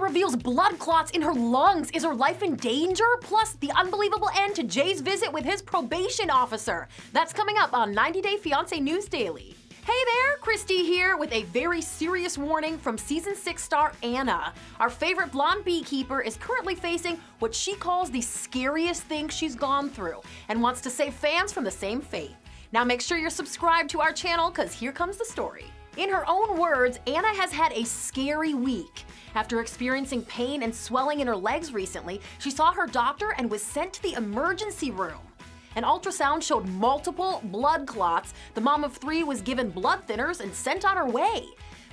Reveals blood clots in her lungs. Is her life in danger? Plus, the unbelievable end to Jay's visit with his probation officer. That's coming up on 90 Day Fiancé News Daily. Hey there, Christy here with a very serious warning from season 6 star Anna. Our favorite blonde beekeeper is currently facing what she calls the scariest thing she's gone through and wants to save fans from the same fate. Now make sure you're subscribed to our channel because here comes the story. In her own words, Anna has had a scary week. After experiencing pain and swelling in her legs recently, she saw her doctor and was sent to the emergency room. An ultrasound showed multiple blood clots. The mom of three was given blood thinners and sent on her way.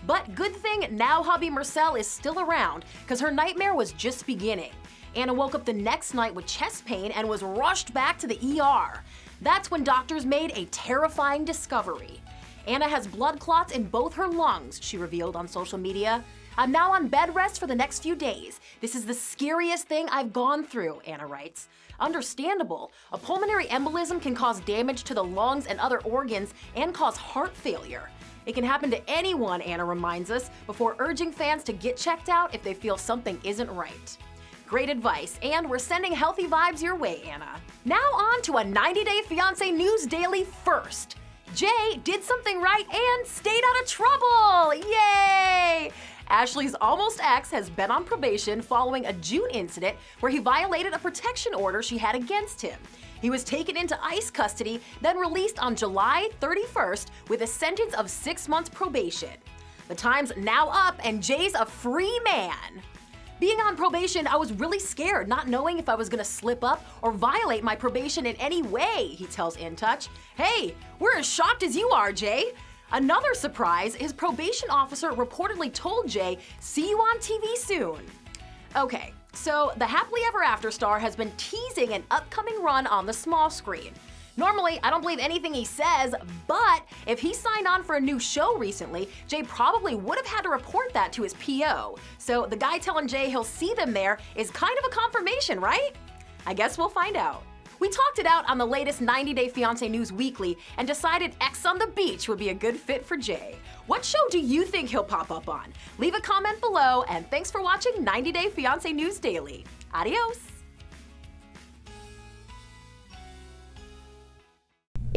But good thing now hubby Mursel is still around, because her nightmare was just beginning. Anna woke up the next night with chest pain and was rushed back to the ER. That's when doctors made a terrifying discovery. Anna has blood clots in both her lungs, she revealed on social media. I'm now on bed rest for the next few days. This is the scariest thing I've gone through, Anna writes. Understandable. A pulmonary embolism can cause damage to the lungs and other organs and cause heart failure. It can happen to anyone, Anna reminds us, before urging fans to get checked out if they feel something isn't right. Great advice, and we're sending healthy vibes your way, Anna. Now on to a 90 Day Fiancé News Daily first. Jay did something right and stayed out of trouble! Yay! Ashley's almost ex has been on probation following a June incident where he violated a protection order she had against him. He was taken into ICE custody, then released on July 31st with a sentence of six months probation. The time's now up and Jay's a free man. Being on probation, I was really scared, not knowing if I was gonna slip up or violate my probation in any way, he tells In Touch. Hey, we're as shocked as you are, Jay. Another surprise, his probation officer reportedly told Jay, see you on TV soon. Okay, so the Happily Ever After star has been teasing an upcoming run on the small screen. Normally, I don't believe anything he says, but if he signed on for a new show recently, Jay probably would have had to report that to his PO. So the guy telling Jay he'll see them there is kind of a confirmation, right? I guess we'll find out. We talked it out on the latest 90 Day Fiancé News Weekly and decided Ex on the Beach would be a good fit for Jay. What show do you think he'll pop up on? Leave a comment below, and thanks for watching 90 Day Fiancé News Daily. Adios!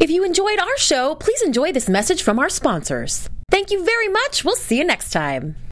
If you enjoyed our show, please enjoy this message from our sponsors. Thank you very much. We'll see you next time.